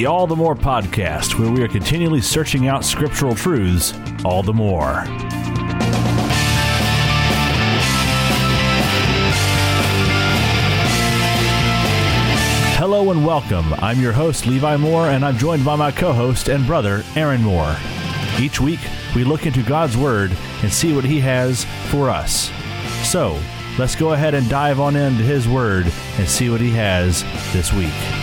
the All the More podcast, where we are continually searching out scriptural truths all the more. Hello and welcome. I'm your host, Levi Moore, and I'm joined by my co host and brother, Aaron Moore. Each week, we look into God's Word and see what He has for us. So, let's go ahead and dive on into His Word and see what He has this week.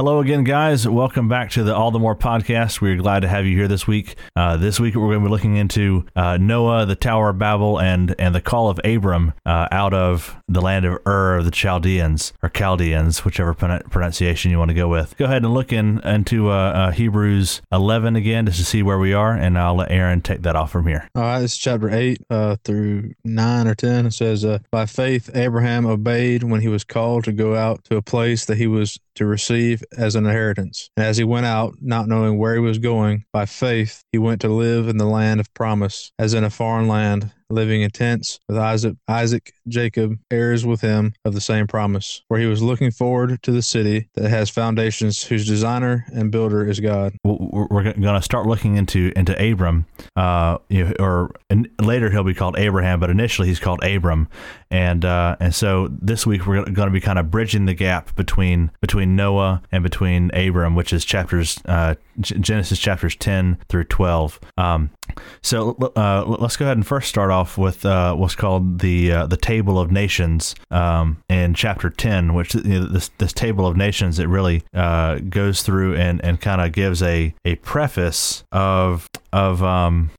Hello again, guys. Welcome back to the All the More podcast. We're glad to have you here this week. Uh, this week, we're going to be looking into uh, Noah, the Tower of Babel, and and the call of Abram uh, out of the land of Ur the Chaldeans or Chaldeans, whichever pronunciation you want to go with. Go ahead and look in into uh, uh, Hebrews 11 again just to see where we are, and I'll let Aaron take that off from here. All right, is chapter 8 uh, through 9 or 10. It says, By faith, Abraham obeyed when he was called to go out to a place that he was to receive as an inheritance. And as he went out, not knowing where he was going, by faith he went to live in the land of promise, as in a foreign land, living in tents with Isaac, Isaac, Jacob, heirs with him of the same promise, where he was looking forward to the city that has foundations, whose designer and builder is God. We're going to start looking into into Abram, uh, or later he'll be called Abraham, but initially he's called Abram, and uh, and so this week we're going to be kind of bridging the gap between between Noah and between Abram, which is chapters uh, Genesis chapters ten through twelve. Um, so uh, let's go ahead and first start off with uh, what's called the uh, the table of nations um, in chapter ten, which you know, this this table of nations it really uh, goes through and, and kind of gives a a preface of of um,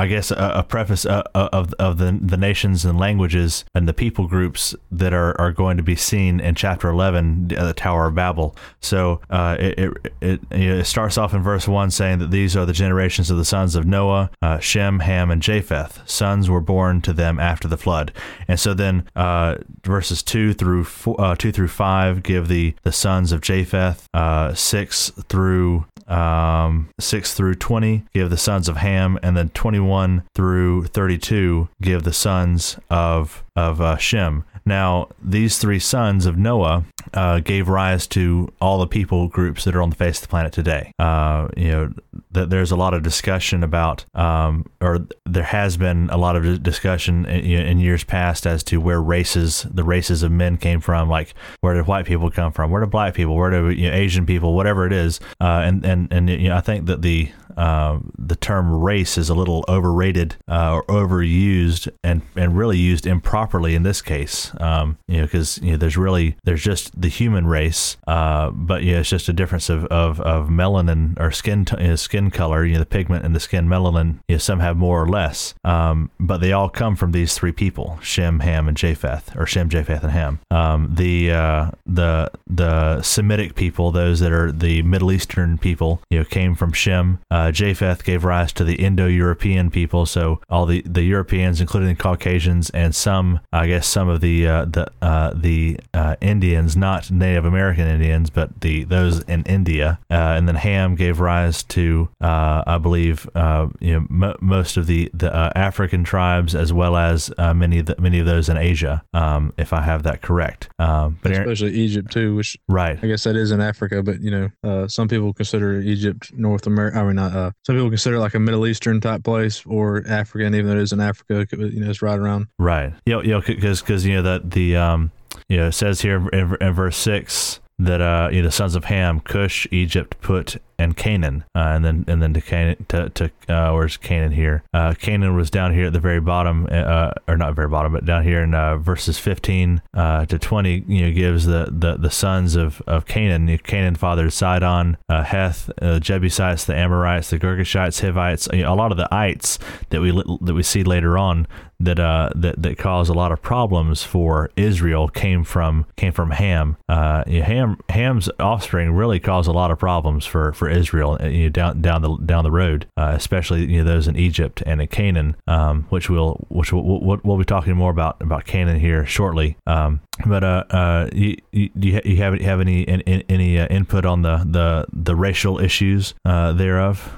I guess, a, a preface uh, uh, of of the the nations and languages and the people groups that are, are going to be seen in chapter eleven, the Tower of Babel. So uh, it it, it, it, starts off in verse one saying that these are the generations of the sons of Noah, uh, Shem, Ham, and Japheth. Sons were born to them after the flood, and so then uh, verses two through four, uh, two through five give the the sons of Japheth. six through um, 6 through 20 give the sons of Ham, and then 21 through 32 give the sons of of uh, Shem. Now, these three sons of Noah uh, gave rise to all the people groups that are on the face of the planet today. Uh, you know, th- there's a lot of discussion about, um, or there has been a lot of discussion in, in, years past as to where races, the races of men came from. Like, where did white people come from? Where did black people? Where do you know, Asian people? Whatever it is. Uh, and and and you know, I think that the uh, the term race is a little overrated uh, or overused and, and really used improperly in this case. Um, you know, because you know, there's really there's just the human race, uh, but yeah, it's just a difference of, of, of melanin or skin t- you know, skin color. You know, the pigment in the skin, melanin. You know, some have more or less, um, but they all come from these three people: Shem, Ham, and Japheth, or Shem, Japheth, and Ham. Um, the uh, the the Semitic people, those that are the Middle Eastern people, you know, came from Shem. Uh, uh, Japheth gave rise to the Indo-European people, so all the, the Europeans, including the Caucasians, and some, I guess, some of the uh, the uh, the uh, Indians, not Native American Indians, but the those in India, uh, and then Ham gave rise to, uh, I believe, you know, m- most of the the African tribes, as well as many of the, many of those in Asia, um, if I have that correct. Um, but especially Aaron, Egypt too, which right, I guess that is in Africa, but you know, some people consider Egypt North America. I mean, not uh, some people consider like a Middle Eastern type place or African, even though it is in Africa. You know, it's right around. Right. Yeah. Yeah. Because because you know that the um you know it says here in, in verse six that uh you know the sons of Ham, Cush, Egypt, Put, and Canaan, uh, and then and then to Canaan to, to uh, where's Canaan here? Uh, Canaan was down here at the very bottom, uh, or not very bottom, but down here in uh, verses 15 uh, to 20. You know, gives the, the, the sons of, of Canaan. Canaan fathered Sidon, Heth, Jebusites, the Amorites, the Girgashites, Hivites. You know, a lot of the ites that we that we see later on that uh that that caused a lot of problems for Israel came from came from Ham. Uh, Ham Ham's offspring really caused a lot of problems for for Israel uh, you know, down down the down the road, uh, especially you know those in Egypt and in Canaan, um, which we'll which we'll, we'll, we'll, be talking more about about Canaan here shortly. Um, but uh, uh, you, you, you have have any any uh, input on the the the racial issues uh, thereof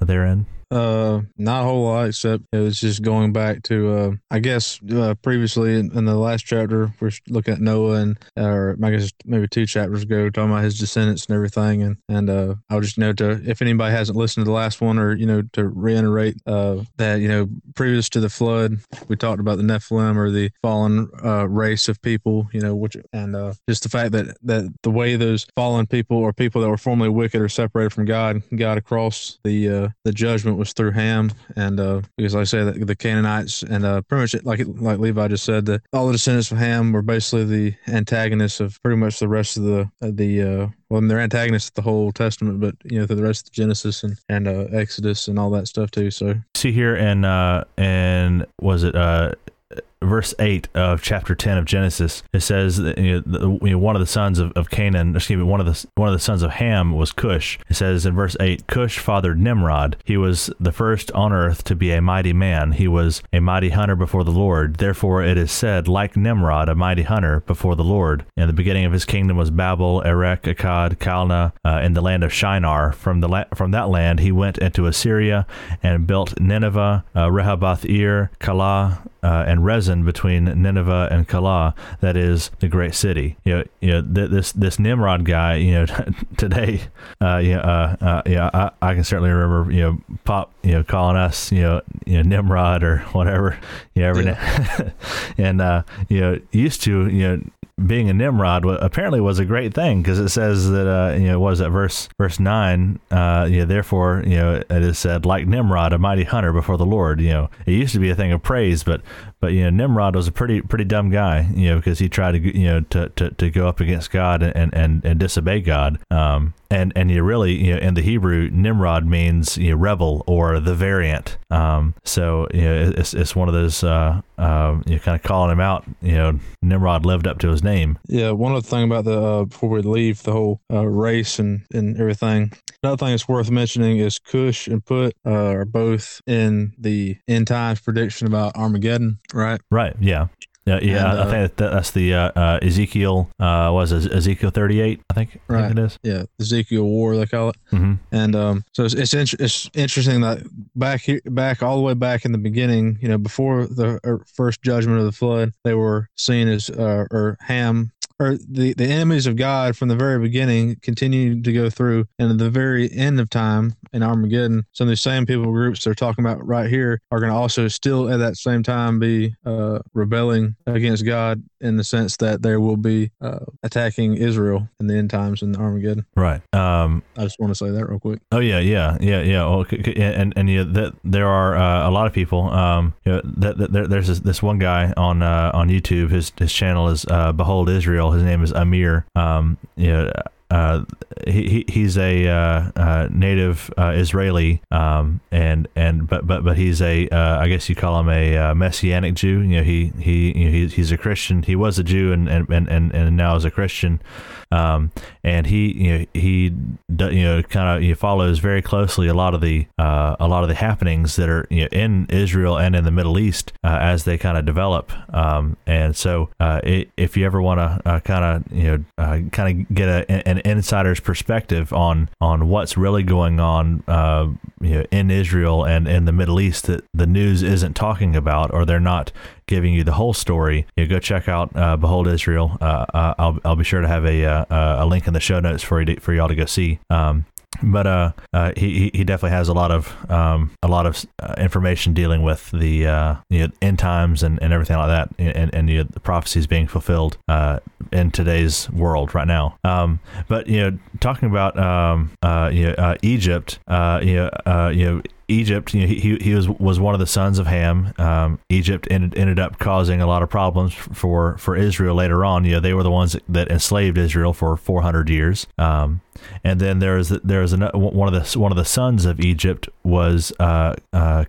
therein? Uh, not a whole lot, except it was just going back to, uh, I guess, uh, previously in, in the last chapter, we're looking at Noah and, or I guess maybe two chapters ago, talking about his descendants and everything. And, and, uh, I'll just note to, if anybody hasn't listened to the last one or, you know, to reiterate, uh, that, you know, previous to the flood, we talked about the Nephilim or the fallen, uh, race of people, you know, which, and, uh, just the fact that, that the way those fallen people or people that were formerly wicked are separated from God, got across the, uh, the judgment was through Ham, and uh, because like I say that the Canaanites and uh, pretty much like like Levi just said that all the descendants of Ham were basically the antagonists of pretty much the rest of the the uh, well, they're antagonists of the whole Testament, but you know, through the rest of Genesis and and uh, Exodus and all that stuff too. So see here in uh and was it uh verse 8 of chapter 10 of Genesis, it says that you know, you know, one of the sons of, of Canaan, excuse me, one of the one of the sons of Ham was Cush. It says in verse 8, Cush fathered Nimrod. He was the first on earth to be a mighty man. He was a mighty hunter before the Lord. Therefore it is said, like Nimrod, a mighty hunter before the Lord. And the beginning of his kingdom was Babel, Erech, Akkad, Calneh, uh, in the land of Shinar. From the la- from that land he went into Assyria and built Nineveh, uh, Rehoboth Ir, Calah, uh, and Resen between Nineveh and Calah, that is the great city. You know, you know th- this this Nimrod guy. You know, today, uh, yeah, uh, uh, yeah, I, I, can certainly remember you know Pop, you know, calling us, you know, you know Nimrod or whatever, you know, every yeah. and uh, you know, used to, you know, being a Nimrod apparently was a great thing because it says that uh, you know was that verse verse nine uh, you know therefore you know it is said like Nimrod a mighty hunter before the Lord you know it used to be a thing of praise but but you know Nimrod was a pretty pretty dumb guy you know because he tried to you know to, to, to go up against God and and, and disobey God um, and and you really you know in the Hebrew Nimrod means you know, rebel or the variant. Um, so you know it's it's one of those uh, uh, you kind of calling him out. You know Nimrod lived up to his name. Yeah, one other thing about the uh, before we leave the whole uh, race and and everything. Another thing that's worth mentioning is Cush and Put uh, are both in the end times prediction about Armageddon, right? Right. Yeah. Yeah, yeah. And, uh, I think that's the uh, uh, Ezekiel. Uh, was Ezekiel thirty eight? I think. Right. I think it is. Yeah, Ezekiel War they call it. Mm-hmm. And um, so it's it's, int- it's, interesting that back here, back all the way back in the beginning, you know, before the er, first judgment of the flood, they were seen as uh, or Ham or the, the enemies of God from the very beginning continue to go through. And at the very end of time in Armageddon, some of the same people groups they're talking about right here are going to also still at that same time be uh, rebelling against God in the sense that they will be uh, attacking Israel in the end times in Armageddon. Right. Um, I just want to say that real quick. Oh yeah, yeah, yeah, yeah. Well, and and yeah, that there are uh, a lot of people. Um, you know, that, that there, there's this, this, one guy on uh, on YouTube. His his channel is uh, Behold Israel. His name is Amir. Um, you know, uh, he, he's a uh, uh, native uh, Israeli, um, and and but but but he's a uh, I guess you call him a uh, messianic Jew. You know, he he you know, he's, he's a Christian. He was a Jew and and and, and now is a Christian. Um, and he you know he you know kind of you know, follows very closely a lot of the a lot of the happenings that are you know, in Israel and in the Middle East as they kind of develop. Um, and so it, if you ever want to kind of you know kind of get a, an an insider's perspective on on what's really going on uh, you know, in Israel and in the Middle East that the news isn't talking about, or they're not giving you the whole story. You know, go check out uh, Behold Israel. Uh, uh I'll I'll be sure to have a uh, a link in the show notes for you to, for y'all to go see. Um, but uh, uh, he he definitely has a lot of um, a lot of uh, information dealing with the uh, you know, end times and, and everything like that, and and you know, the prophecies being fulfilled uh, in today's world right now. Um, but you know, talking about um, uh, you know, Egypt, you know, you know. Egypt, you know, he, he was was one of the sons of Ham. Um, Egypt ended, ended up causing a lot of problems for, for Israel later on. You know, they were the ones that enslaved Israel for 400 years. Um, and then there is there is one of the one of the sons of Egypt was uh, uh,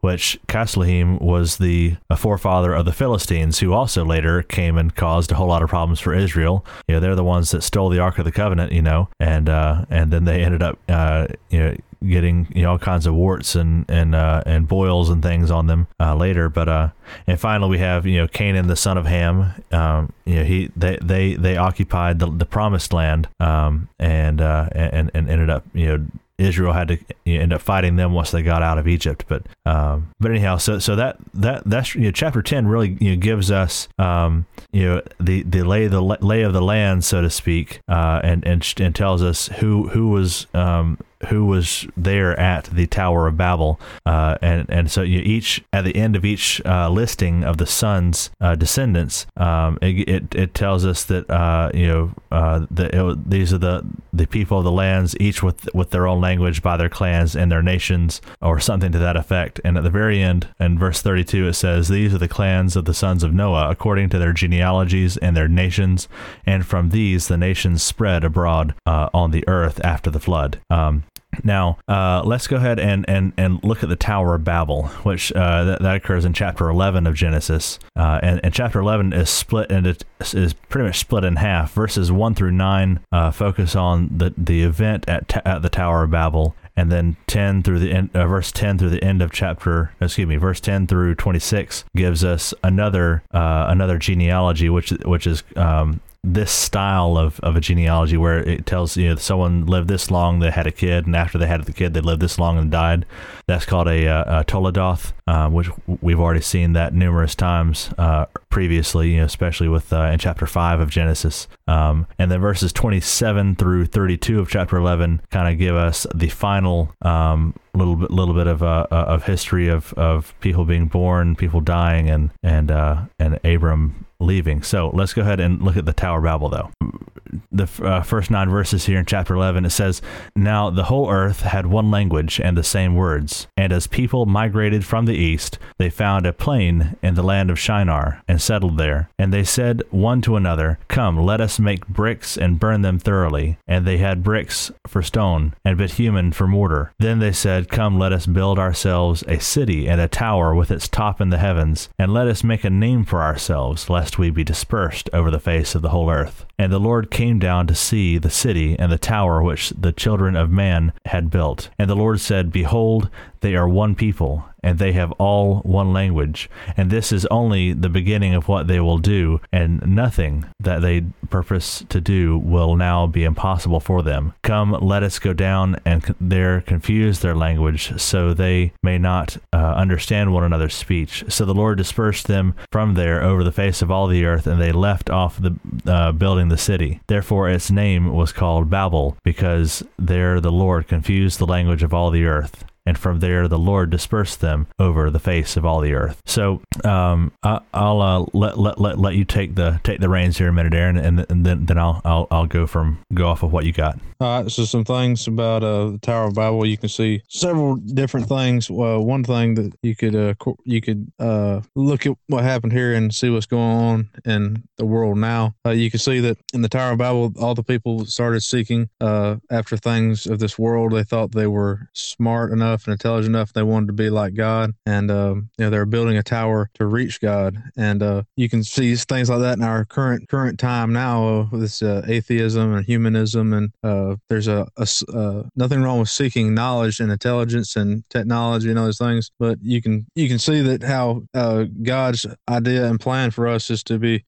which Casluhim was the a forefather of the Philistines, who also later came and caused a whole lot of problems for Israel. You know, they're the ones that stole the Ark of the Covenant. You know, and uh, and then they ended up uh, you know getting you know all kinds of warts and and uh, and boils and things on them uh, later. But uh, and finally we have you know Canaan, the son of Ham. Um, you know he they they they occupied the, the promised land um, and uh, and and ended up you know Israel had to you know, end up fighting them once they got out of Egypt. But um, but anyhow, so so that that that's you know, chapter ten really you know, gives us um, you know the the lay the lay of the land, so to speak, uh, and and and tells us who who was um, who was there at the Tower of Babel, uh, and and so you each at the end of each uh, listing of the son's uh, descendants, um, it, it, it tells us that uh, you know uh, that it, these are the the people of the lands, each with with their own language by their clans and their nations, or something to that effect. And at the very end, in verse thirty two, it says, "These are the clans of the sons of Noah according to their genealogies and their nations, and from these the nations spread abroad on the earth after the flood." Um, now, uh, let's go ahead and, and, and look at the Tower of Babel, which uh, that, that occurs in chapter 11 of Genesis. Uh, and, and chapter 11 is split into, is pretty much split in half. Verses 1 through 9 uh, focus on the, the event at, ta- at the Tower of Babel. And then 10 through the end, uh, verse 10 through the end of chapter, excuse me, verse 10 through 26 gives us another uh, another genealogy, which which is um, this style of, of a genealogy where it tells you know someone lived this long, they had a kid, and after they had the kid, they lived this long and died. That's called a, a, a Toledoth, uh, which we've already seen that numerous times uh, previously, you know, especially with uh, in chapter five of Genesis. Um, and then verses 27 through 32 of chapter 11 kind of give us the final um, little bit little bit of uh, uh, of history of, of people being born, people dying, and and uh, and Abram leaving. So let's go ahead and look at the Tower of Babel, though. The uh, first nine verses here in chapter 11, it says, Now the whole earth had one language and the same words. And as people migrated from the east, they found a plain in the land of Shinar and settled there. And they said one to another, Come, let us make bricks and burn them thoroughly. And they had bricks for stone and bitumen for mortar. Then they said, Come, let us build ourselves a city and a tower with its top in the heavens, and let us make a name for ourselves, lest lest we be dispersed over the face of the whole earth. And the Lord came down to see the city and the tower which the children of man had built. And the Lord said, Behold, they are one people, and they have all one language. And this is only the beginning of what they will do, and nothing that they purpose to do will now be impossible for them. Come, let us go down and there confuse their language, so they may not uh, understand one another's speech. So the Lord dispersed them from there over the face of all the earth, and they left off the uh, building the city. Therefore, its name was called Babel, because there the Lord confused the language of all the earth and from there the Lord dispersed them over the face of all the earth. So um, I, will uh, let, let let let you take the take the reins here a minute, Aaron, and, and then then I'll, I'll I'll go from go off of what you got. All right. So some things about uh, the Tower of Babel. You can see several different things. Well, one thing that you could uh, you could uh, look at what happened here and see what's going on in the world now. Uh, you can see that in the Tower of Babel, all the people started seeking uh, after things of this world. They thought they were smart enough and intelligent enough they wanted to be like God, and um, you know they're building a tower to reach God. And you can see things like that in our current current time now with this atheism and humanism. And uh, there's a, a uh, nothing wrong with seeking knowledge and intelligence and technology and all those things, but you can you can see that how uh, God's idea and plan for us is to be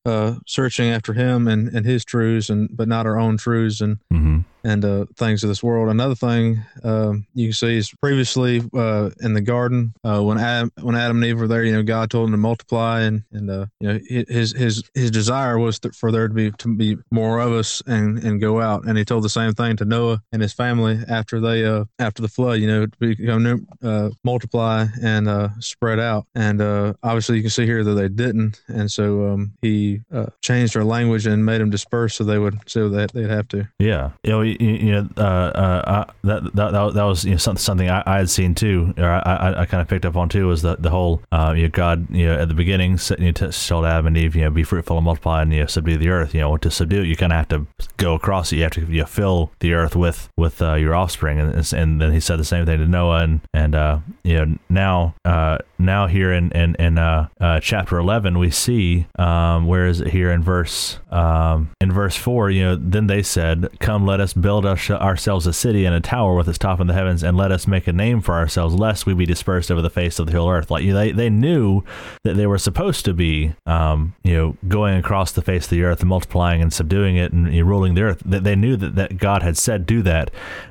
searching after Him and, and His truths, and but not our own truths. And mm-hmm and uh, things of this world. Another thing um, you can see is previously uh, in the garden uh, when Adam when Adam and Eve were there, you know, God told them to multiply, and and uh, you know his his his desire was for there to be to be more of us and and go out. And he told the same thing to Noah and his family after they uh, after the flood, you know, to become uh, multiply and spread out. And obviously, you can see here that they didn't, and so um, he changed their language and made them disperse so they would so that they'd have to. Yeah, you know you, know, uh, uh, that, that that was you know something I, I had seen too, or I, I kind of picked up on too, was the the whole uh, you know, God you know at the beginning you told Adam and Eve you know be fruitful and multiply and you know subdue the earth. You know to subdue it, you kind of have to go across it. You have to you know, fill the earth with with uh, your offspring, and and then he said the same thing to Noah, and and uh, you know now uh, now here in in, in uh, uh, chapter eleven we see um, where is it here in verse um, in verse four? You know then they said, "Come, let us." build us, ourselves a city and a tower with its top in the heavens, and let us make a name for ourselves, lest we be dispersed over the face of the whole earth. Like you they, they knew that they were supposed to be, um, you know, going across the face of the earth and multiplying and subduing it and you know, ruling the earth. That they knew that, that God had said do that,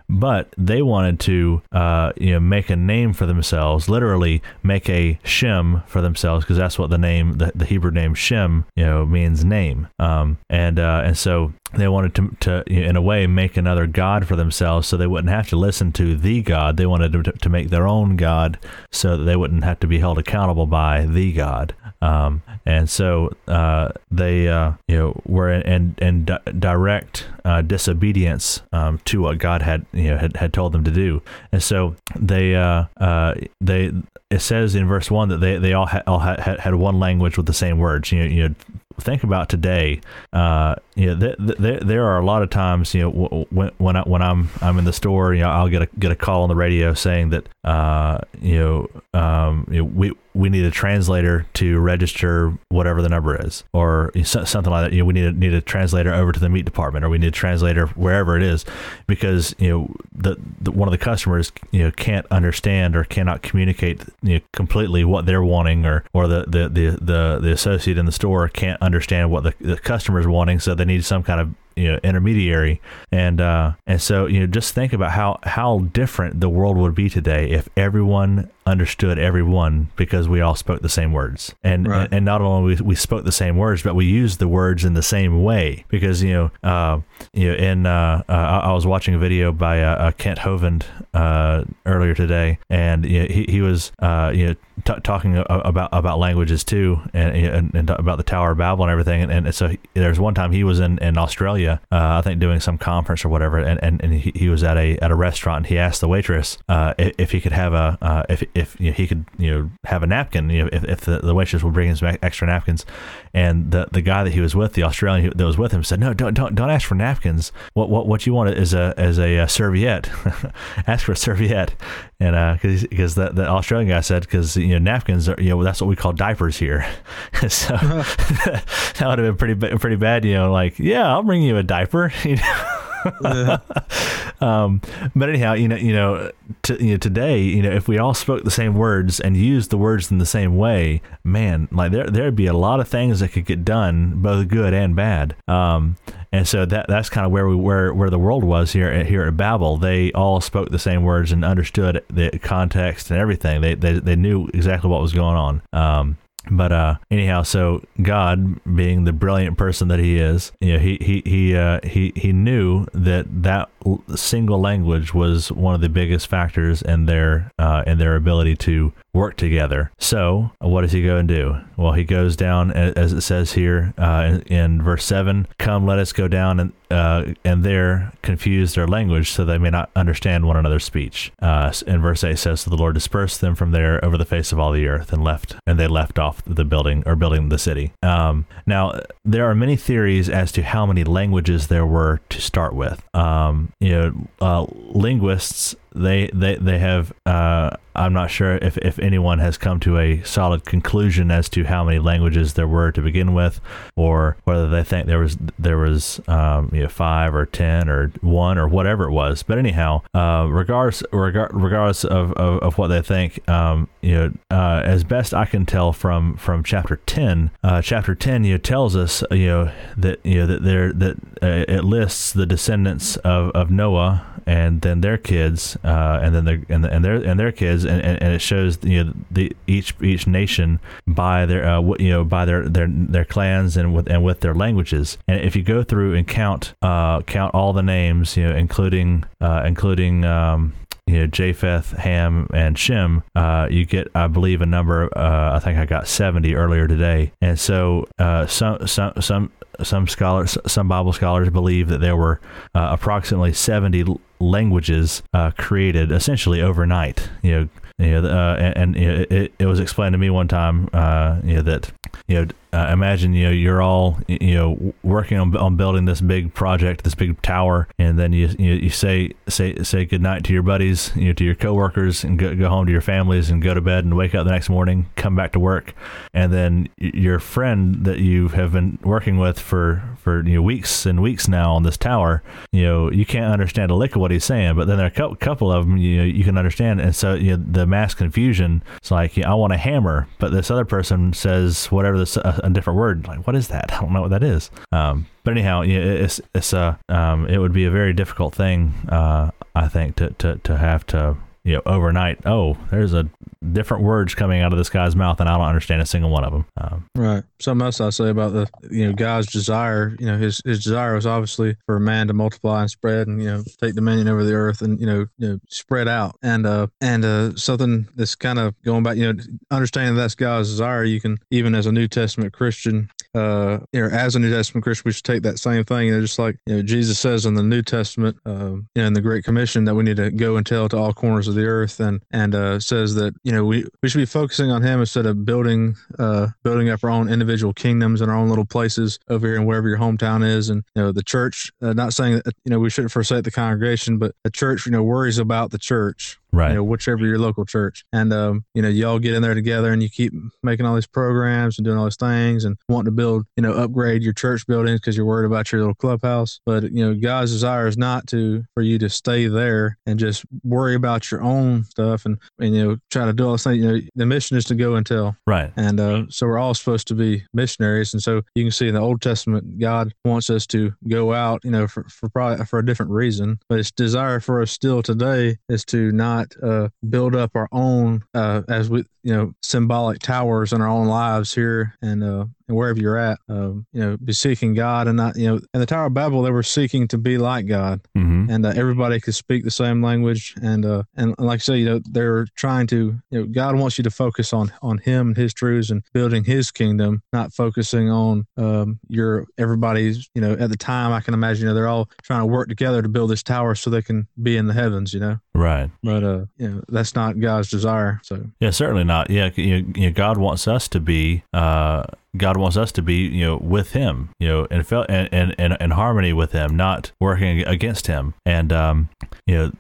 but they wanted to, uh, you know, make a name for themselves. Literally, make a Shem for themselves, because that's what the name, the, the Hebrew name Shem, you know, means name. Um, and uh, and so they wanted to, to in a way make another god for themselves so they wouldn't have to listen to the god they wanted to, to make their own god so that they wouldn't have to be held accountable by the god um, and so uh, they uh, you know were in, in, di- direct uh, disobedience um, to what God had you know had, had told them to do. And so they uh, uh, they it says in verse one that they, they all, ha- all had, had one language with the same words. You know, you know think about today, uh, you know, th- th- there are a lot of times, you know, w- when when, I, when I'm I'm in the store, you know, I'll get a get a call on the radio saying that, uh, you know, um, you know, we we need a translator to register whatever the number is, or something like that. You know, we need a, need a translator over to the meat department, or we need a translator wherever it is, because you know the, the one of the customers you know can't understand or cannot communicate you know, completely what they're wanting, or or the the, the the the associate in the store can't understand what the, the customer is wanting, so they need some kind of you know intermediary and uh and so you know just think about how how different the world would be today if everyone understood everyone because we all spoke the same words and right. and, and, not only we, we spoke the same words but we used the words in the same way because you know uh you know in uh, uh I, I, was watching a video by uh, uh Kent Hovind uh earlier today and you know, he, he was uh you know T- talking about about languages too, and, and, and, about the Tower of Babel and everything. And, and so he, there's one time he was in, in Australia, uh, I think doing some conference or whatever, and, and, and he, he was at a at a restaurant. And he asked the waitress uh, if, if, he could have a uh, if if you know, he could you know have a napkin, you know, if, if the, the waitress would bring him some extra napkins. And the the guy that he was with, the Australian that was with him, said, "No, don't don't don't ask for napkins. What what what you want is a a, a serviette. ask for a serviette." And because uh, because the, the Australian guy said because you know napkins are you know that's what we call diapers here, so that would have been pretty pretty bad. You know, like yeah, I'll bring you a diaper. You know. um, but anyhow, you know, you know, you know, today, you know, if we all spoke the same words and used the words in the same way, man, like there there'd be a lot of things that could get done, both good and bad. Um, and so that that's kind of where we where where the world was here at, here at Babel. They all spoke the same words and understood the context and everything. They they, they knew exactly what was going on. Um, but uh, anyhow, so God, being the brilliant person that He is, you know, he he he uh, he he knew that that single language was one of the biggest factors in their uh, in their ability to work together. So, what does he go and do? Well, he goes down, as it says here uh, in, verse 7 Come, let us go down and, uh, and there confuse their language so they may not understand one another's speech. Uh, in verse 8 says, So the Lord dispersed them from there over the face of all the earth and left, and they left off the building or building the city. Um, now, there are many theories as to how many languages there were to start with. Um, you know, uh, linguists they they they have uh, I'm not sure if, if anyone has come to a solid conclusion as to how many languages there were to begin with, or whether they think there was there was um, you know, five or ten or one or whatever it was. But anyhow, uh, regardless regard, regardless of, of, of, what they think, um, you know, uh, as best I can tell from from chapter ten, uh, chapter ten you know, tells us you know that you know that there that uh, it lists the descendants of, of Noah and then their kids, uh, and then their and, and their and their kids, and, and, and, it shows you know the each each nation by their uh, you know by their their their clans and with and with their languages. And if you go through and count uh, count all the names, you know, including uh, including um, you know Japheth, Ham, and Shem, uh, you get, I believe, a number. Uh, I think I got seventy earlier today, and so uh, some some some some scholars, some Bible scholars believe that there were uh, approximately seventy languages uh, created essentially overnight. You know, you know, uh, and, and you know, it, it was explained to me one time, uh, you know, that you know uh, imagine you know you're all you know working on, on building this big project, this big tower, and then you you, you say say say good night to your buddies, you know, to your coworkers, and go, go home to your families, and go to bed, and wake up the next morning, come back to work, and then your friend that you have been working with for for you know weeks and weeks now on this tower, you know, you can't understand a lick of what he's saying, but then there are a couple of them you know, you can understand, and so you know, the mass confusion. It's like I want a hammer, but this other person says whatever this a, a, different word. Like what is that? I don't know what that is. Um, but anyhow, it's it's a um, it would be a very difficult thing, uh, I think, to, to to have to you know, overnight, oh, there's a different words coming out of this guy's mouth, and I don't understand a single one of them. Um, right. Something else I say about the, you know, God's desire. You know, his his desire was obviously for man to multiply and spread, and you know, take dominion over the earth, and you know, you know spread out. And uh, and uh, something that's kind of going back, you know, understanding that's God's desire. You can even as a New Testament Christian, uh, you know, as a New Testament Christian, we should take that same thing. Know, just like you know, Jesus says in the New Testament, um, you know, in the Great Commission, that we need to go and tell to all corners of the earth, and and uh, says that you know we we should be focusing on Him instead of building uh, building up our own individual kingdoms and our own little places over here and wherever your hometown is, and you know, the church. Uh, not saying that you know we shouldn't forsake the congregation, but the church, you know, worries about the church right? You know, whichever your local church, and um, you know, y'all get in there together, and you keep making all these programs and doing all these things, and wanting to build, you know, upgrade your church buildings because you're worried about your little clubhouse. But you know, God's desire is not to for you to stay there and just worry about your own stuff and, and you know try to do all this thing. You know, the mission is to go and tell, right? And uh, so we're all supposed to be missionaries, and so you can see in the Old Testament, God wants us to go out, you know, for for probably for a different reason, but His desire for us still today is to not not uh, build up our own uh, as we you know symbolic towers in our own lives here. And uh, and wherever you're at, um, you know, be seeking God and not, you know, in the Tower of Babel, they were seeking to be like God, mm-hmm. and uh, everybody could speak the same language, and uh, and like I say, you know, they're trying to, you know, God wants you to focus on on Him and His truths and building His kingdom, not focusing on um, your everybody's, you know, at the time I can imagine, you know, they're all trying to work together to build this tower so they can be in the heavens, you know, right? But uh, you know, that's not God's desire. So yeah, certainly not. Yeah, you know, God wants us to be uh God wants us to be, you know, with Him, you know, and felt and in, in, harmony with Him, not working against Him. And um, you know,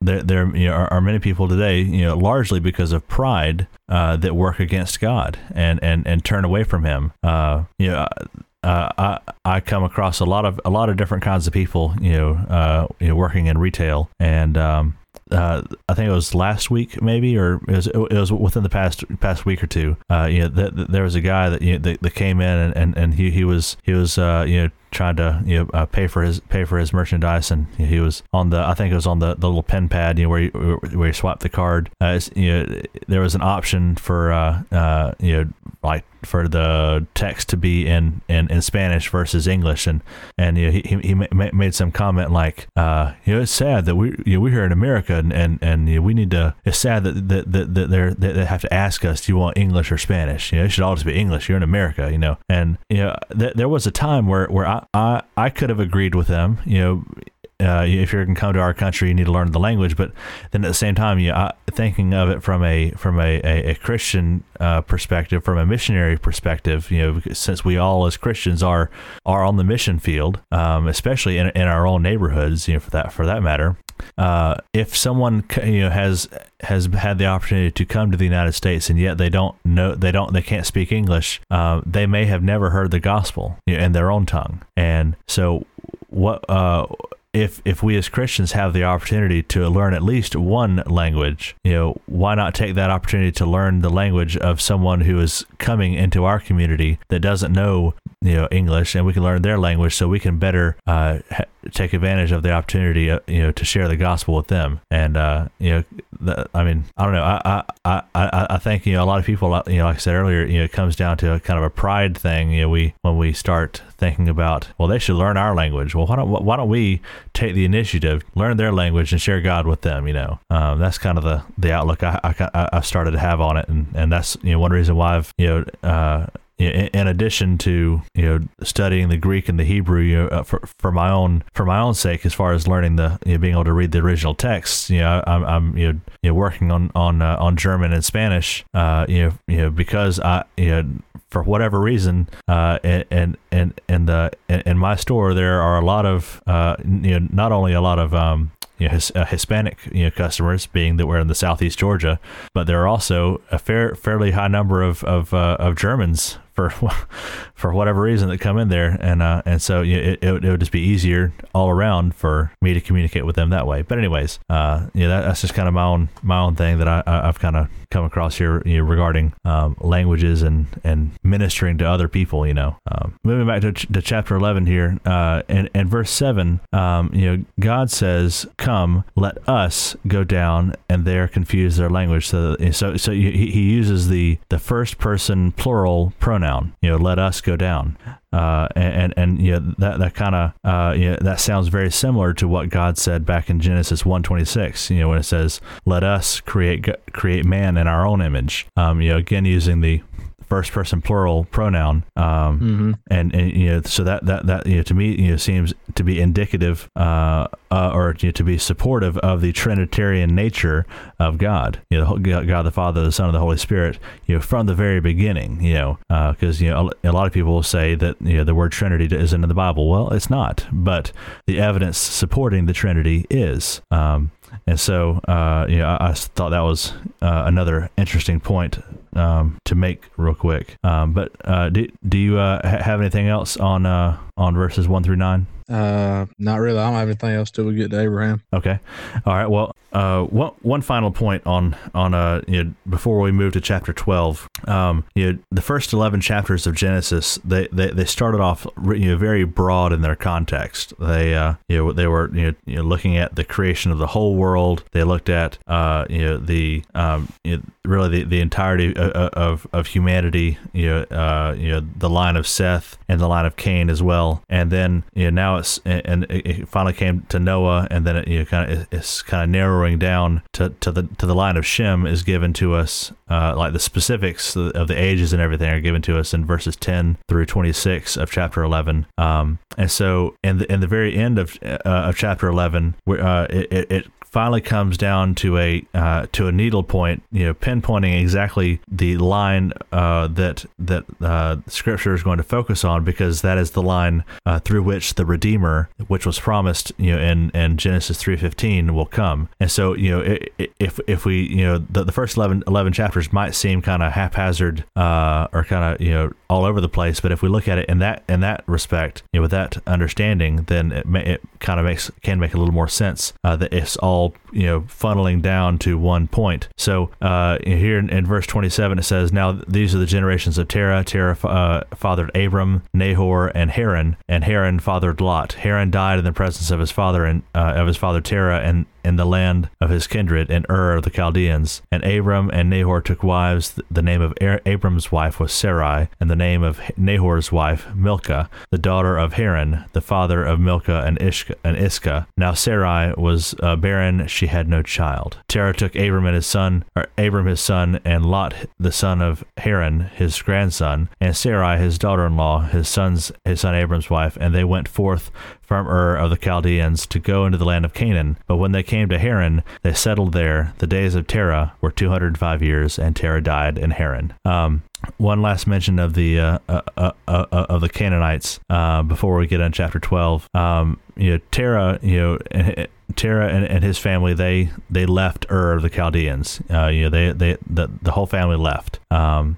there there you know, are, are, many people today, you know, largely because of pride, uh, that work against God and and and turn away from Him. Uh, you know. Uh, I I come across a lot of a lot of different kinds of people, you know, uh, you know, working in retail, and um, uh, I think it was last week, maybe, or it was, it was within the past past week or two. Uh, you know, th- th- there was a guy that, you know, that, that came in and, and, and he, he was he was uh, you know tried to you know uh, pay for his pay for his merchandise, and he was on the I think it was on the, the little pen pad, you know, where you where you swipe the card. Uh, you know, there was an option for uh, uh, you know like for the text to be in, in, in Spanish versus English, and and you know, he he made some comment like, uh, you know, it's sad that we you know, we're here in America, and and, and you know, we need to. It's sad that that that, that they're that they have to ask us, do you want English or Spanish? You know, it should all just be English. You're in America, you know, and you know, th- there was a time where where I I, I could have agreed with them. You know, uh, if you're going to come to our country, you need to learn the language. But then at the same time, you uh, thinking of it from a from a, a, a Christian uh, perspective, from a missionary perspective, you know, since we all as Christians are are on the mission field, um, especially in, in our own neighborhoods, you know, for that for that matter, uh, if someone you know has has had the opportunity to come to the United States and yet they don't know they don't they can't speak English, uh, they may have never heard the gospel you know, in their own tongue, and so what uh, if if we as Christians have the opportunity to learn at least one language, you know, why not take that opportunity to learn the language of someone who is coming into our community that doesn't know you know English, and we can learn their language, so we can better uh, take advantage of the opportunity, uh, you know, to share the gospel with them. And uh, you know, the, I mean, I don't know, I, I I I think you know a lot of people, you know, like I said earlier, you know, it comes down to a kind of a pride thing. You know, we when we start thinking about, well, they should learn our language. Well, why don't why don't we take the initiative, learn their language, and share God with them? You know, um, that's kind of the the outlook I, I I've started to have on it, and and that's you know one reason why I've you know. Uh, in, addition to you know studying the Greek and the Hebrew, you know, uh, for for my own for my own sake, as far as learning the you know, being able to read the original texts, you know, I'm, I'm you know, you working on on uh, on German and Spanish, uh, you know, you know because I you know for whatever reason, uh, and and and the in my store there are a lot of uh, you know not only a lot of um, you know, his, uh, Hispanic you know customers, being that we're in the southeast Georgia, but there are also a fair fairly high number of of, uh, of Germans for for whatever reason that come in there, and uh, and so you know, it, it, would just be easier all around for me to communicate with them that way. But anyways, uh, yeah, that, that's just kind of my own my own thing that I, I've kind of come across here you know, regarding um, languages and and ministering to other people. You know, um, moving back to, to chapter eleven here, uh, and and verse seven, um, you know, God says, "Come, let us go down," and there confuse their language. So so so he, he uses the the first person plural pronoun. You know, let us go down. Uh, and, and, and you know, that that kind of uh, you know, that sounds very similar to what God said back in Genesis one twenty six. You know when it says, "Let us create create man in our own image." Um, you know again using the first person plural pronoun um, mm-hmm. and, and you know so that that that you know to me you know seems to be indicative uh, uh, or you know, to be supportive of the trinitarian nature of God you know God the Father the Son and the Holy Spirit you know from the very beginning you know because uh, you know a, a, lot of people will say that you know the word Trinity isn't in the Bible well it's not but the evidence supporting the Trinity is um, and so, uh, you know, I, I, thought that was uh, another interesting point um, to make real quick. Um, but uh, do, do you uh, have anything else on uh, on verses one through nine? Uh, not really. I don't have anything else till we get to Abraham. Okay. All right. Well, uh, one one final point on on uh, you know, before we move to chapter twelve. Um, you know, the first eleven chapters of Genesis, they they, they started off you know very broad in their context. They uh, you know they were you know, you know looking at the creation of the whole world. They looked at uh you know the um you know, really the, the entirety of, of, of humanity. You know uh you know the line of Seth and the line of Cain as well. And then you know now it's and it finally came to Noah, and then it you know kind of it's kind of narrowing down to, to the to the line of Shem is given to us, uh, like the specifics of the ages and everything are given to us in verses ten through twenty six of chapter eleven. Um, and so in the in the very end of uh, of chapter eleven, uh, it, it finally comes down to a uh, to a needle point, you know, pinpointing exactly the line uh, that that uh, Scripture is going to focus on, because that is the line uh, through which the Redeemer, which was promised, you know, in, in Genesis three fifteen, will come. And so, you know, if if we, you know, the, the first 11, 11 chapters might seem kind of haphazard uh, or kind of you know all over the place, but if we look at it in that in that respect, you know, with that understanding, then it, it kind of makes can make a little more sense uh, that it's all all you know funneling down to one point. So uh, here in, in, verse 27 it says, "Now these are the generations of Terah. Terah uh, fathered Abram, Nahor, and Haran, and Haran fathered Lot. Haran died in the presence of his father and uh, of his father Terah, and in the land of his kindred in Ur of the Chaldeans. And Abram and Nahor took wives. The name of Abram's wife was Sarai, and the name of Nahor's wife Milcah, the daughter of Haran, the father of Milcah and Ishka. And. Now Sarai was uh, barren; she had no child. Terah took Abram and his son, or Abram his son, and Lot the son of Haran his grandson, and Sarai his daughter-in-law, his son's his son Abram's wife, and they went forth from Ur of the Chaldeans to go into the land of Canaan. But when they came to Haran, they settled there. The days of Terah were 205 years, and Terah died in Haran. Um, one last mention of the uh, uh, uh, uh, uh of the Canaanites uh, before we get on chapter 12. Um, you know, Terah, you know, Terah and, and, his family they they left Ur of the Chaldeans. you know, they they the, the whole family left. Um,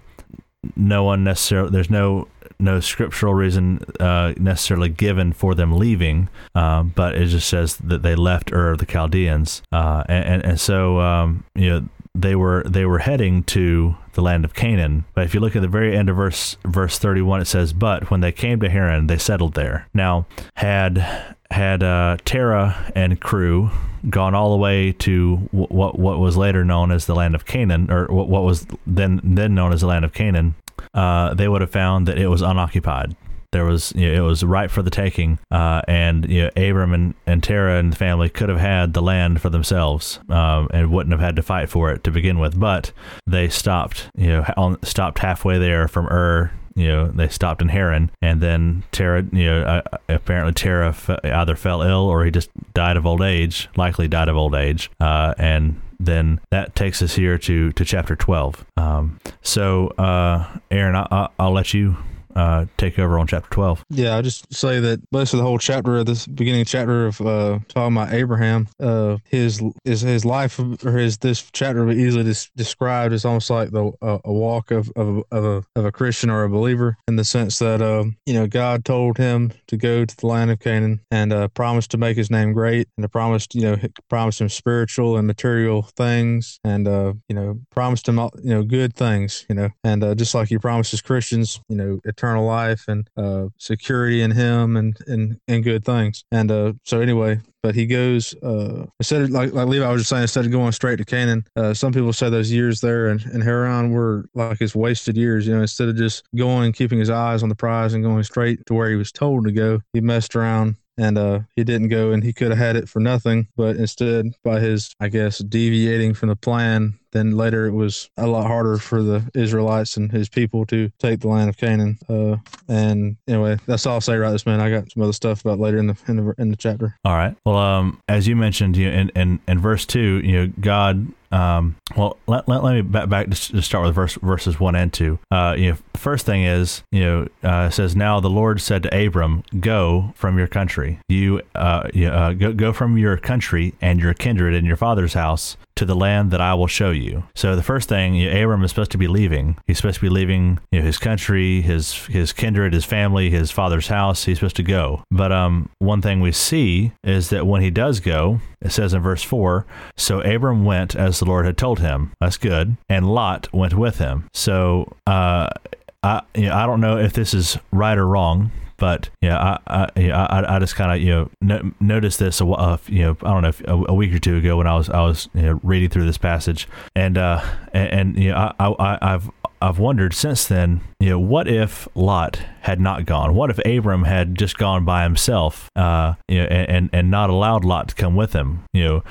no one necessarily. There's no no scriptural reason uh, necessarily given for them leaving, um, but it just says that they left Ur of the Chaldeans, uh, and, and so um, you know they were they were heading to the land of Canaan. But if you look at the very end of verse verse 31, it says, "But when they came to Haran, they settled there." Now, had had uh, Terah and crew gone all the way to what what was later known as the land of Canaan, or what was then then known as the land of Canaan, uh, they would have found that it was unoccupied. There was, you know, it was ripe for the taking, uh, and you know, Abram and, and Terah and the family could have had the land for themselves, um, and wouldn't have had to fight for it to begin with. But they stopped, you know, on, stopped halfway there from Ur you know they stopped in Haran, and then Terah, you know, uh, apparently Terah f- either fell ill or he just died of old age, likely died of old age, uh, and then that takes us here to to chapter 12. Um, so, uh, Aaron, I, will let you uh, take over on chapter 12. Yeah, I just say that most of the whole chapter of this beginning chapter of uh, talking about Abraham, uh, his his his life or his this chapter easily des- described as almost like the uh, a walk of of, of a of a Christian or a believer in the sense that um, you know God told him to go to the land of Canaan and uh, promised to make his name great and promised you know promised him spiritual and material things and uh, you know promised him all, you know good things you know and uh, just like he promises Christians you know eternal life and uh, security in Him and and and good things. And uh, so anyway, but he goes uh, instead of like like Levi was just saying, instead of going straight to Canaan, uh, some people say those years there in, in Haran were like his wasted years. You know, instead of just going and keeping his eyes on the prize and going straight to where he was told to go, he messed around and uh, he didn't go and he could have had it for nothing but instead by his i guess deviating from the plan then later it was a lot harder for the Israelites and his people to take the land of Canaan. Uh, and anyway, that's all I'll say right this minute. I got some other stuff about later in the in the, in the chapter. All right. Well, um, as you mentioned, you know, in, in in verse two, you know, God um, well, let, let, let me back, back to start with verse, verses one and two. Uh, you know, first thing is, you know, uh, says, now the Lord said to Abram, go from your country. You, uh, you uh, go, go from your country and your kindred and your father's house to the land that I will show you. So the first thing, you know, Abram is supposed to be leaving. He's supposed to be leaving you know, his country, his his kindred, his family, his father's house. He's supposed to go. But um, one thing we see is that when he does go, it says in verse four, so Abram went as the Lord had told him. That's good, and Lot went with him. So uh, I you know, I don't know if this is right or wrong. But yeah, I I, I, I just kind of you know no, noticed this a, uh, you know I don't know a, a, week or two ago when I was I was you know, reading through this passage and uh and, and you know I, I I've I've wondered since then, you know, what if Lot had not gone? What if Abram had just gone by himself, uh, you know, and, and not allowed Lot to come with him? You know,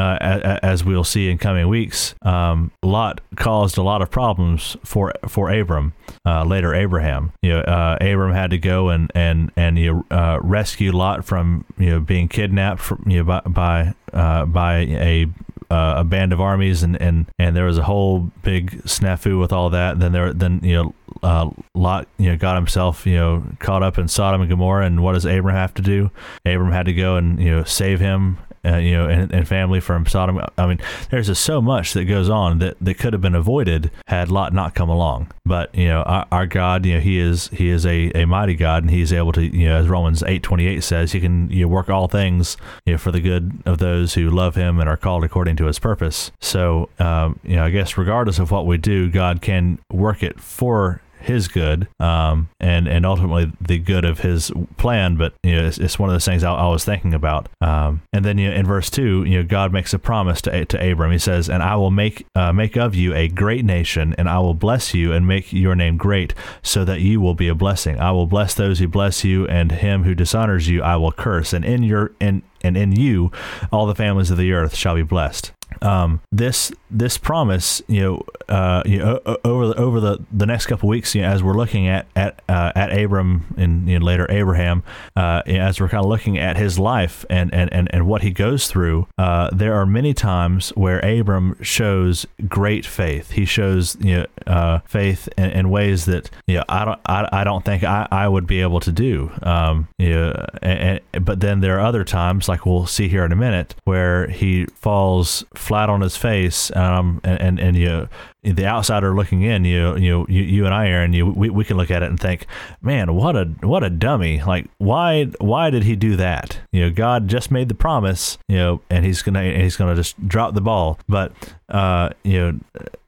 uh, as we'll see in coming weeks, um, Lot caused a lot of problems for for Abram. Uh, later, Abraham. You know, uh, Abram had to go and and and you know, uh, rescue Lot from you know being kidnapped from, you know by by, uh, by a uh, a band of armies, and, and, and there was a whole big snafu with all that. And then there, then you know, uh, Lot, you know, got himself, you know, caught up in Sodom and Gomorrah. And what does Abram have to do? Abram had to go and you know save him uh, you know, and, and, family from Sodom. I mean, there's just so much that goes on that, that could have been avoided had Lot not come along. But you know, our, our God, you know, He is He is a, a mighty God, and He's able to, you know, as Romans eight twenty eight says, He can you know, work all things, you know, for the good of those who love Him and are called according to His purpose. So, um, you know, I guess regardless of what we do, God can work it for his good um, and and ultimately the good of his plan. But you know, it's, it's one of those things I, I was thinking about. Um, and then you know, in verse two, you know, God makes a promise to to Abram. He says, "And I will make uh, make of you a great nation, and I will bless you and make your name great, so that you will be a blessing. I will bless those who bless you, and him who dishonors you I will curse. And in your in and in you all the families of the earth shall be blessed." um, this this promise, you know, uh, you know, over the over the, the next couple weeks, you know, as we're looking at at uh, at Abram and you know, later Abraham, uh, you know, as we're kind of looking at his life and and, and, and what he goes through, uh, there are many times where Abram shows great faith. He shows you know uh, faith in, in, ways that you know I don't I, I don't think I, I would be able to do. Um, you know, and, and, but then there are other times, like we'll see here in a minute, where he falls flat on his face, um, and, and, and you the outsider looking in, you you you, you and I, Aaron, you we, we can look at it and think, man, what a what a dummy! Like why why did he do that? You know, God just made the promise, you know, and he's gonna he's gonna just drop the ball. But uh, you know,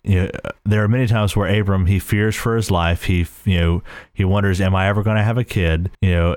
you know, there are many times where Abram he fears for his life. He you know he wonders, am I ever going to have a kid? You know,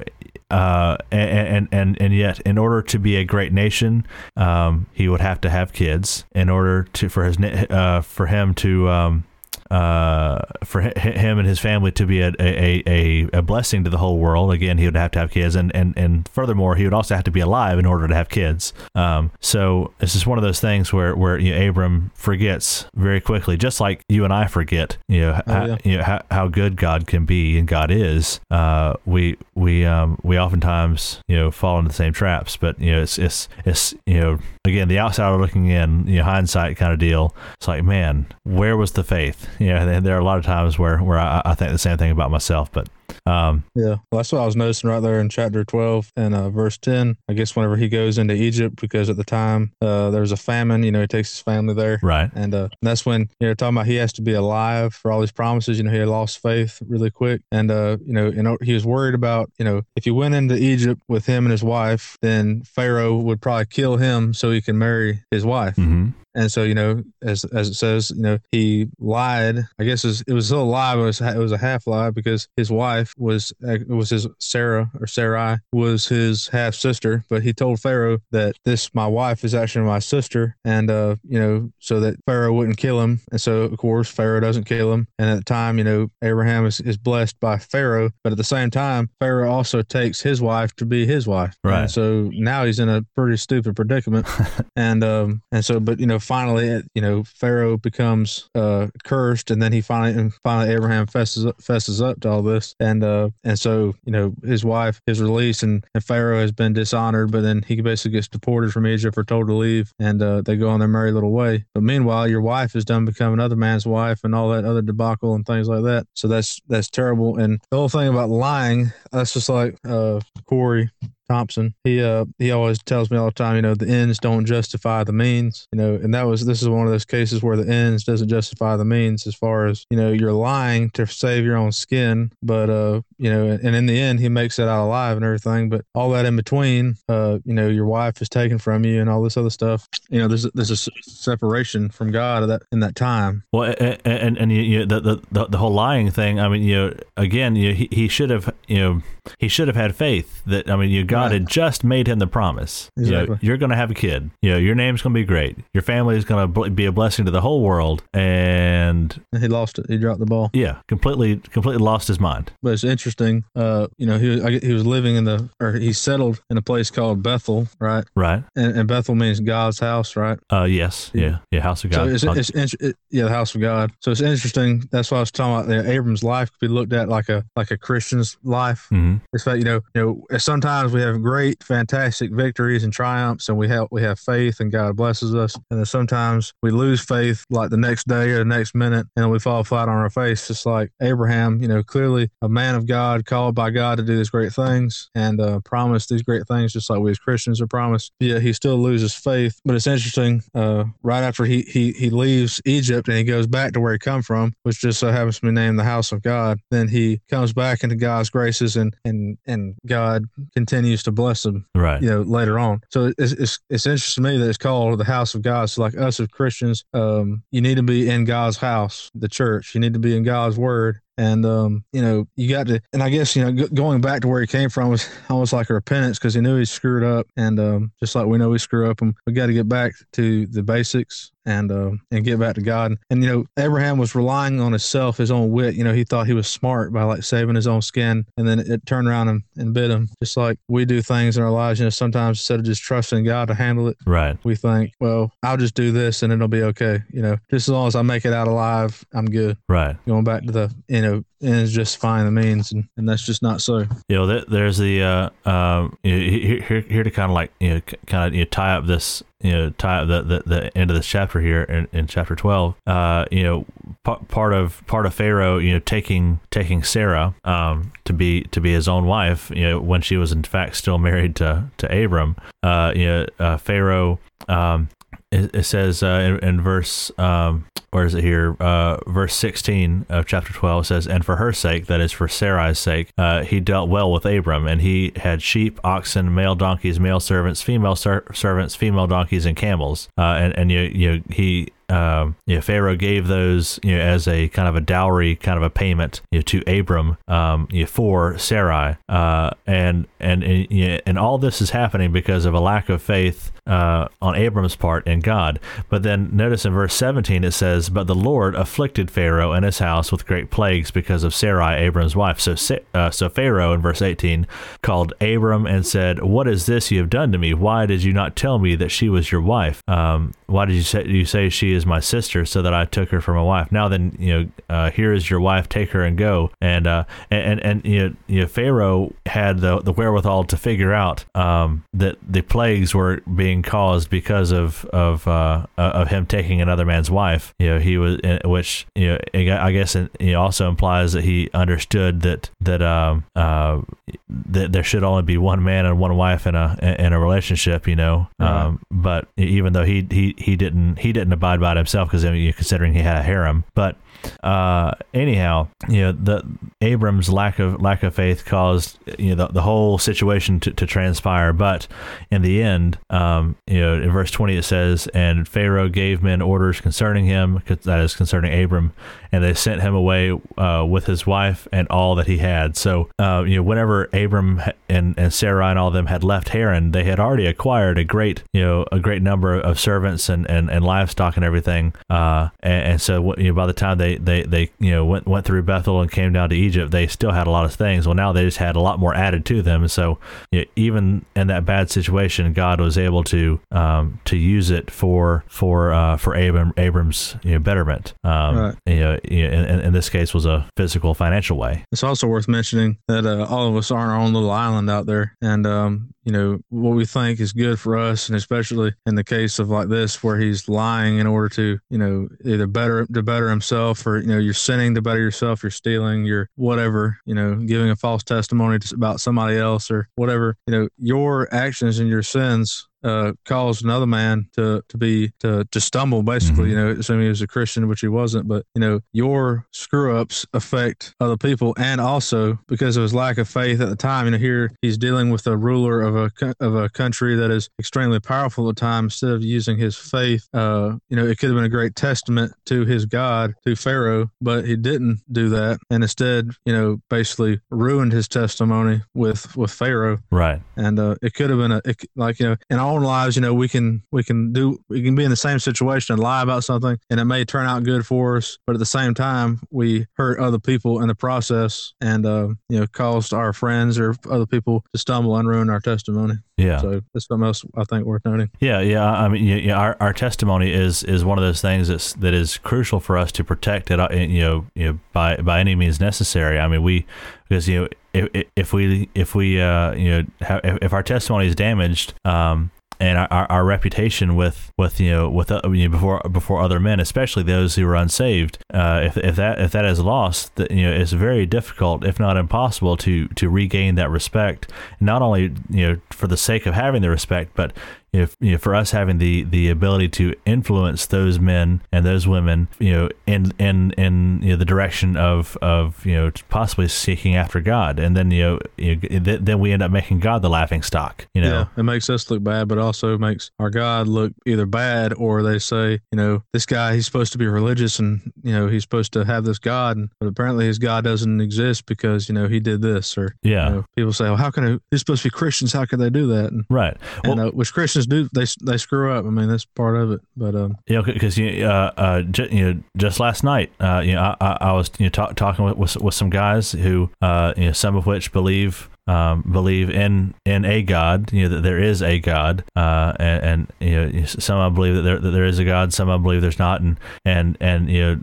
uh, and, and and yet, in order to be a great nation, um, he would have to have kids. In order to for his uh, for him to um, uh, for him and his family to be a, a, a, a blessing to the whole world, again, he would have to have kids, and, and, and furthermore, he would also have to be alive in order to have kids. Um, so it's just one of those things where where you know, Abram forgets very quickly, just like you and I forget, you know, oh, how, yeah. you know how, how good God can be and God is. Uh, we we um, we oftentimes you know fall into the same traps, but you know it's it's it's you know again the outsider looking in, you know hindsight kind of deal. It's like man, where was the faith? You know, there are a lot of times where where I, I think the same thing about myself, but um, yeah, well, that's what I was noticing right there in chapter 12 and uh, verse 10. I guess whenever he goes into Egypt, because at the time uh, there's a famine, you know, he takes his family there. Right. And uh, that's when, you know, talking about he has to be alive for all these promises. You know, he had lost faith really quick. And, uh, you know, you know, he was worried about, you know, if he went into Egypt with him and his wife, then Pharaoh would probably kill him so he can marry his wife. Mm-hmm. And so, you know, as as it says, you know, he lied. I guess it was, it was still a lie, but it was, it was a half lie because his wife was it was his Sarah or Sarai was his half sister. But he told Pharaoh that this my wife is actually my sister, and uh, you know, so that Pharaoh wouldn't kill him. And so, of course, Pharaoh doesn't kill him. And at the time, you know, Abraham is, is blessed by Pharaoh, but at the same time, Pharaoh also takes his wife to be his wife. Right. And so now he's in a pretty stupid predicament. and um and so, but you know finally, you know, Pharaoh becomes uh, cursed, and then he finally, and finally, Abraham fesses up, fesses up to all this, and uh, and so you know, his wife is released, and, and Pharaoh has been dishonored, but then he basically gets deported from Egypt or told to leave, and uh, they go on their merry little way. But meanwhile, your wife is done become another man's wife, and all that other debacle and things like that. So that's that's terrible. And the whole thing about lying, that's just like uh, Corey Thompson. He uh he always tells me all the time, you know, the ends don't justify the means, you know, and that was this is one of those cases where the ends doesn't justify the means as far as, you know, you're lying to save your own skin, but uh, you know, and in the end he makes it out alive and everything, but all that in between, uh, you know, your wife is taken from you and all this other stuff. You know, there's there's a separation from God that in that time. Well, and and, and you, the, the the whole lying thing, I mean, you again, you he, he should have, you know, he should have had faith that I mean, you God right. had just made him the promise. Exactly. You are going to have a kid. You know, your name's going to be great. Your family is going to be a blessing to the whole world. And he lost it. He dropped the ball. Yeah, completely, completely lost his mind. But it's interesting. Uh, you know, he was, he was living in the, or he settled in a place called Bethel, right? Right. And, and Bethel means God's house, right? Uh, yes. Yeah. Yeah. House of God. So it's, it's, it, yeah, the house of God. So it's interesting. That's why I was talking about. Abram's life could be looked at like a like a Christian's life. Mm-hmm. It's that you know, you know, sometimes we have great, fantastic victories and triumphs, and we have we have faith, and God blesses us. And then sometimes we lose faith, like the next day or the next minute, and we fall flat on our face. Just like Abraham, you know, clearly a man of God, called by God to do these great things, and uh, promised these great things, just like we as Christians are promised. Yeah, he still loses faith. But it's interesting. Uh, right after he he he leaves Egypt and he goes back to where he come from, which just so happens to be named the house of God. Then he comes back into God's graces, and and and God continues to bless him right. you know later on. So it's, it's it's interesting to me that it's called the house of god. So like us as christians um you need to be in god's house the church. You need to be in god's word and um, you know, you got to, and I guess you know, g- going back to where he came from was almost like a repentance because he knew he screwed up, and um, just like we know we screw up, and we got to get back to the basics and uh, and get back to God. And you know, Abraham was relying on himself, his own wit. You know, he thought he was smart by like saving his own skin, and then it, it turned around and, and bit him. Just like we do things in our lives. You know, sometimes instead of just trusting God to handle it, right? We think, well, I'll just do this and it'll be okay. You know, just as long as I make it out alive, I'm good. Right. Going back to the you know just justifying the means, and, and that's just not so. You know, there's the uh, uh, here, here, here to kind of like you know, kind of you know, tie up this you know tie the, the, the end of this chapter here in, in chapter 12 uh you know p- part of part of pharaoh you know taking taking sarah um to be to be his own wife you know when she was in fact still married to to abram. Uh you know uh, pharaoh um it, says uh, in, in, verse um, where is it here? Uh, verse 16 of chapter 12 says, And for her sake, that is for Sarai's sake, uh, he dealt well with Abram, and he had sheep, oxen, male donkeys, male servants, female ser- servants, female donkeys, and camels. Uh, and and you, you he um, Pharaoh gave those you know, as a kind of a dowry, kind of a payment you know, to Abram um, you know, for Sarai, uh, and and and, you know, and all this is happening because of a lack of faith uh, on Abram's part in God. But then notice in verse 17 it says, "But the Lord afflicted Pharaoh and his house with great plagues because of Sarai, Abram's wife." So, uh, so Pharaoh in verse 18 called Abram and said, "What is this you have done to me? Why did you not tell me that she was your wife? Um, why did you say you say she is my sister, so that I took her for my wife? Now then, you know, uh, here is your wife. Take her and go." And uh, and, and and you know, you know, Pharaoh had the the wherewithal to figure out um, that the plagues were being caused because of of uh, uh of him taking another man's wife. You know, he was, which you know, I guess it also implies that he understood that that um uh that there should only be one man and one wife in a in a relationship. You know, um, but even though he he he didn't he didn't abide by it himself because I mean, considering he had a harem, but uh, anyhow, you know, the Abram's lack of lack of faith caused you know the, the whole situation to, to transpire. But in the end, um, you know, in verse twenty it says, "And Pharaoh gave men orders concerning him, that is concerning Abram, and they sent him away uh, with his wife and all that he had." So, uh, you know, whenever Abram and and Sarah and all of them had left Haran, they had already acquired a great you know a great number of servants and and, and livestock and everything. Uh, and, and so you know by the time they they they you know went went through Bethel and came down to Egypt, they still had a lot of things. Well, now they just had a lot more added to them. And so you know, even in that bad situation, God was able to um, to use it for for uh, for Abram Abram's you know betterment. Um, right. You know, in, in, this case, was a physical financial way. It's also worth mentioning that uh, all of us are on our own little island out there, and um, you know what we think is good for us and especially in the case of like this where he's lying in order to you know either better to better himself or you know you're sinning to better yourself you're stealing you're whatever you know giving a false testimony about somebody else or whatever you know your actions and your sins uh, caused another man to to be to to stumble. Basically, mm-hmm. you know, assuming he was a Christian, which he wasn't. But you know, your screw ups affect other people, and also because of his lack of faith at the time. You know, here he's dealing with a ruler of a of a country that is extremely powerful at the time. Instead of using his faith, uh, you know, it could have been a great testament to his God, to Pharaoh, but he didn't do that, and instead, you know, basically ruined his testimony with with Pharaoh. Right. And uh, it could have been a it, like you know, and all own lives, you know, we can we can do we can be in the same situation and lie about something, and it may turn out good for us, but at the same time, we hurt other people in the process, and uh, you know, caused our friends or other people to stumble and ruin our testimony. Yeah. So that's something else I think worth noting. Yeah, yeah. I mean, yeah, our, our testimony is is one of those things that's that is crucial for us to protect it. Uh, you know, you know, by by any means necessary. I mean, we because you know if, if we if we uh, you know have, if our testimony is damaged, um, and our, our reputation with with you know with uh, you know, before before other men, especially those who are unsaved. Uh, if, if that if that is lost, that, you know it's very difficult, if not impossible, to to regain that respect. Not only you know for the sake of having the respect, but if you know, for us having the the ability to influence those men and those women, you know, in in in you know, the direction of of you know possibly seeking after God, and then you know, you know then we end up making God the laughing stock. You know, yeah, it makes us look bad, but also makes our God look either bad or they say, you know, this guy he's supposed to be religious and you know he's supposed to have this God, but apparently his God doesn't exist because you know he did this or yeah. You know, people say, well, how can I, they're supposed to be Christians? How can they do that? And, right. And well, uh, which Christians do they they screw up. I mean, that's part of it. But um, know, because you uh, uh j- you know, just last night, uh, you know, I, I was you know talk, talking with, with, with some guys who uh, you know, some of which believe um, believe in in a God, you know that there is a God, uh, and, and, you know some I believe that there that there is a God, some I believe there's not, and and and you know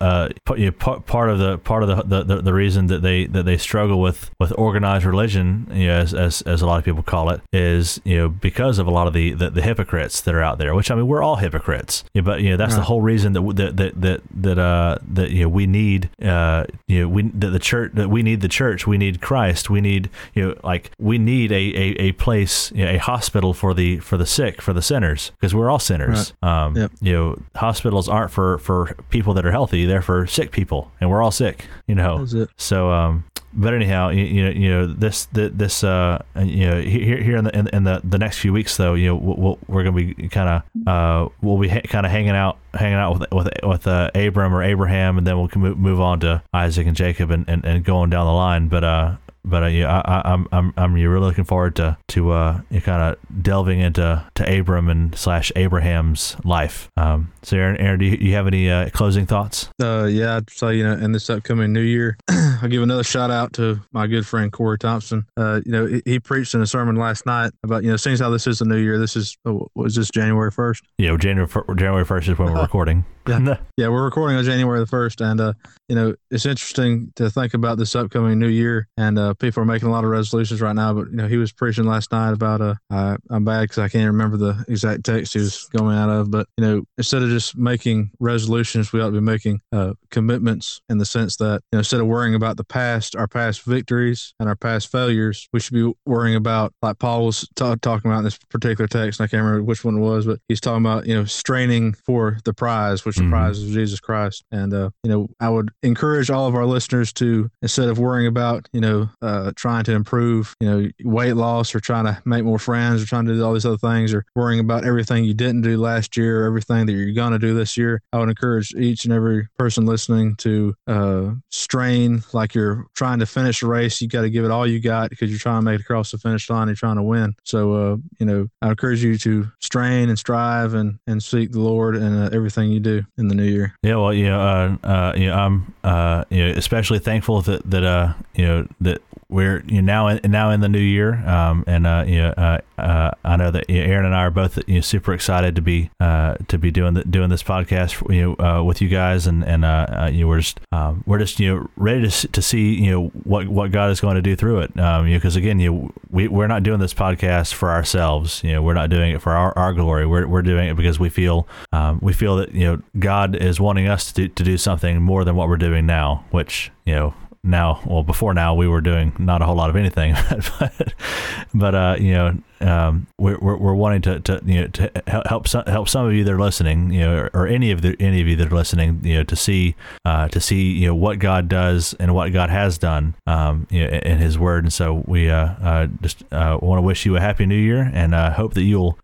uh, you know, part, part of the part of the, the, the reason that they that they struggle with, with organized religion, you know, as, as, as a lot of people call it, is you know because of a lot of the, the, the hypocrites that are out there. Which I mean, we're all hypocrites, yeah, but you know that's right. the whole reason that that that that that, uh, that you know we need uh, you know we that the church that we need the church, we need Christ, we need you know like we need a, a, a place, you know, a hospital for the for the sick, for the sinners, because we're all sinners. Right. Um, yep. You know, hospitals aren't for for people that are healthy there for sick people, and we're all sick, you know. So, um, but anyhow, you, you know, you know this this uh, you know here here in the in, in the, the next few weeks though, you know we'll, we're gonna be kind of uh, we'll be ha- kind of hanging out hanging out with with with uh, Abram or Abraham, and then we'll move on to Isaac and Jacob and, and, and going down the line. But uh, but uh, yeah, I, I, I'm I'm I'm really looking forward to to uh, kind of delving into to Abram and slash Abraham's life. Um, so Aaron, Aaron, do you, you have any uh, closing thoughts? Uh, yeah, I'd say you know, in this upcoming new year, I'll give another shout out to my good friend Corey Thompson. Uh, you know, he, he preached in a sermon last night about you know, seeing how this is the new year. This is oh, was this January first? Yeah, January January first is when we're recording. Yeah, yeah, we're recording on January the first, and uh, you know, it's interesting to think about this upcoming new year. And uh, people are making a lot of resolutions right now. But you know, he was preaching last night about uh, I, I'm bad because I can't remember the exact text he was going out of. But you know, instead of just making resolutions, we ought to be making uh, commitments in the sense that you know, instead of worrying about the past, our past victories and our past failures, we should be worrying about like Paul was t- talking about in this particular text. And I can't remember which one it was, but he's talking about you know straining for the prize, which mm-hmm. the prize is Jesus Christ. And uh, you know, I would encourage all of our listeners to instead of worrying about you know uh, trying to improve you know weight loss or trying to make more friends or trying to do all these other things or worrying about everything you didn't do last year or everything that you're going to do this year i would encourage each and every person listening to uh, strain like you're trying to finish a race you got to give it all you got because you're trying to make it across the finish line you're trying to win so uh, you know i encourage you to strain and strive and and seek the lord in uh, everything you do in the new year yeah well you know uh, uh, you know i'm uh, you know, especially thankful that that uh, you know that we're you know, now in, now in the new year, um, and uh, you know, uh, uh, I know that Aaron and I are both you know, super excited to be uh, to be doing the, doing this podcast you know uh, with you guys, and and uh, you know, we're just um, we're just you know ready to, to see you know what what God is going to do through it, um, you know, because again, you we we're not doing this podcast for ourselves, you know, we're not doing it for our, our glory, we're we're doing it because we feel um, we feel that you know God is wanting us to do, to do something more than what we're doing now, which you know now well before now we were doing not a whole lot of anything but but uh you know um we're, we're, we're wanting to, to you know to help some help some of you that are listening you know or, or, any of the any of you that are listening you know to see uh to see you know what God does and what God has done um you know, in his word. And so we uh, uh just uh want to wish you a happy new year and uh hope that you'll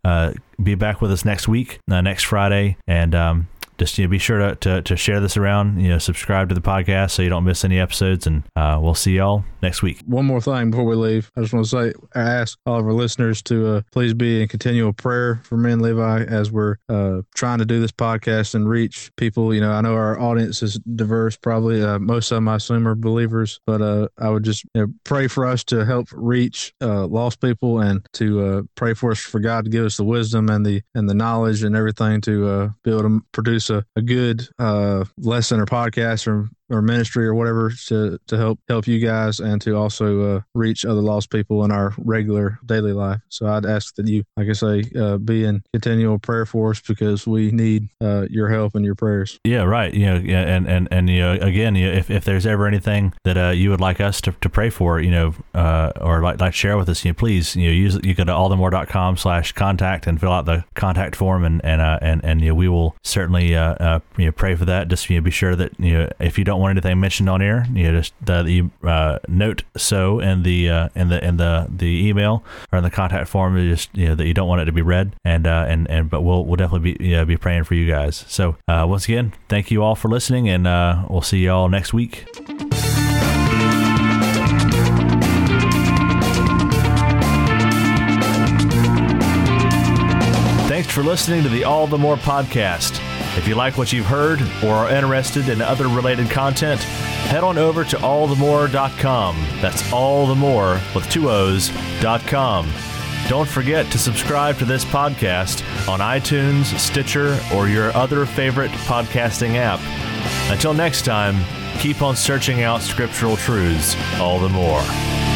be back with us next week next Friday. And um just you know, be sure to, to, to, share this around. You know, subscribe to the podcast so you don't miss any episodes. And uh, we'll see y'all next week. One more thing before we leave, I just want to say, I ask all of our listeners to uh, please be in continual prayer for me and Levi as we're uh, trying to do this podcast and reach people. You know, I know our audience is diverse. Probably uh, most of them, I assume, are believers, but uh, I would just you know, pray for us to help reach uh, lost people and to pray for us for God to give us the wisdom and the and the knowledge and everything to be able to produce a, a good uh, lesson or podcast or or ministry or whatever to, to help help you guys and to also uh, reach other lost people in our regular daily life. So I'd ask that you, like I say, uh, be in continual prayer for us because we need uh, your help and your prayers. Yeah, right. You know, yeah, and and and you know, again, you know, if, if there's ever anything that uh, you would like us to, to pray for, you know, uh, or like like share with us, you know, please, you know, use you go to allthemore.com slash contact and fill out the contact form, and and uh, and and you know, we will certainly you know pray for that. Just you know, be sure that you know if you don't want anything mentioned on air, you know, just uh, the uh, note so in the uh, in the in the the email or in the contact form, just you know that you don't want it to be read, and uh, and and but we'll we'll definitely be you know, be praying for you guys. So uh, once again, thank you all for listening, and uh, we'll see you all next week. Thanks for listening to the All the More podcast. If you like what you've heard or are interested in other related content, head on over to allthemore.com. That's allthemore with two O's.com. Don't forget to subscribe to this podcast on iTunes, Stitcher, or your other favorite podcasting app. Until next time, keep on searching out scriptural truths all the more.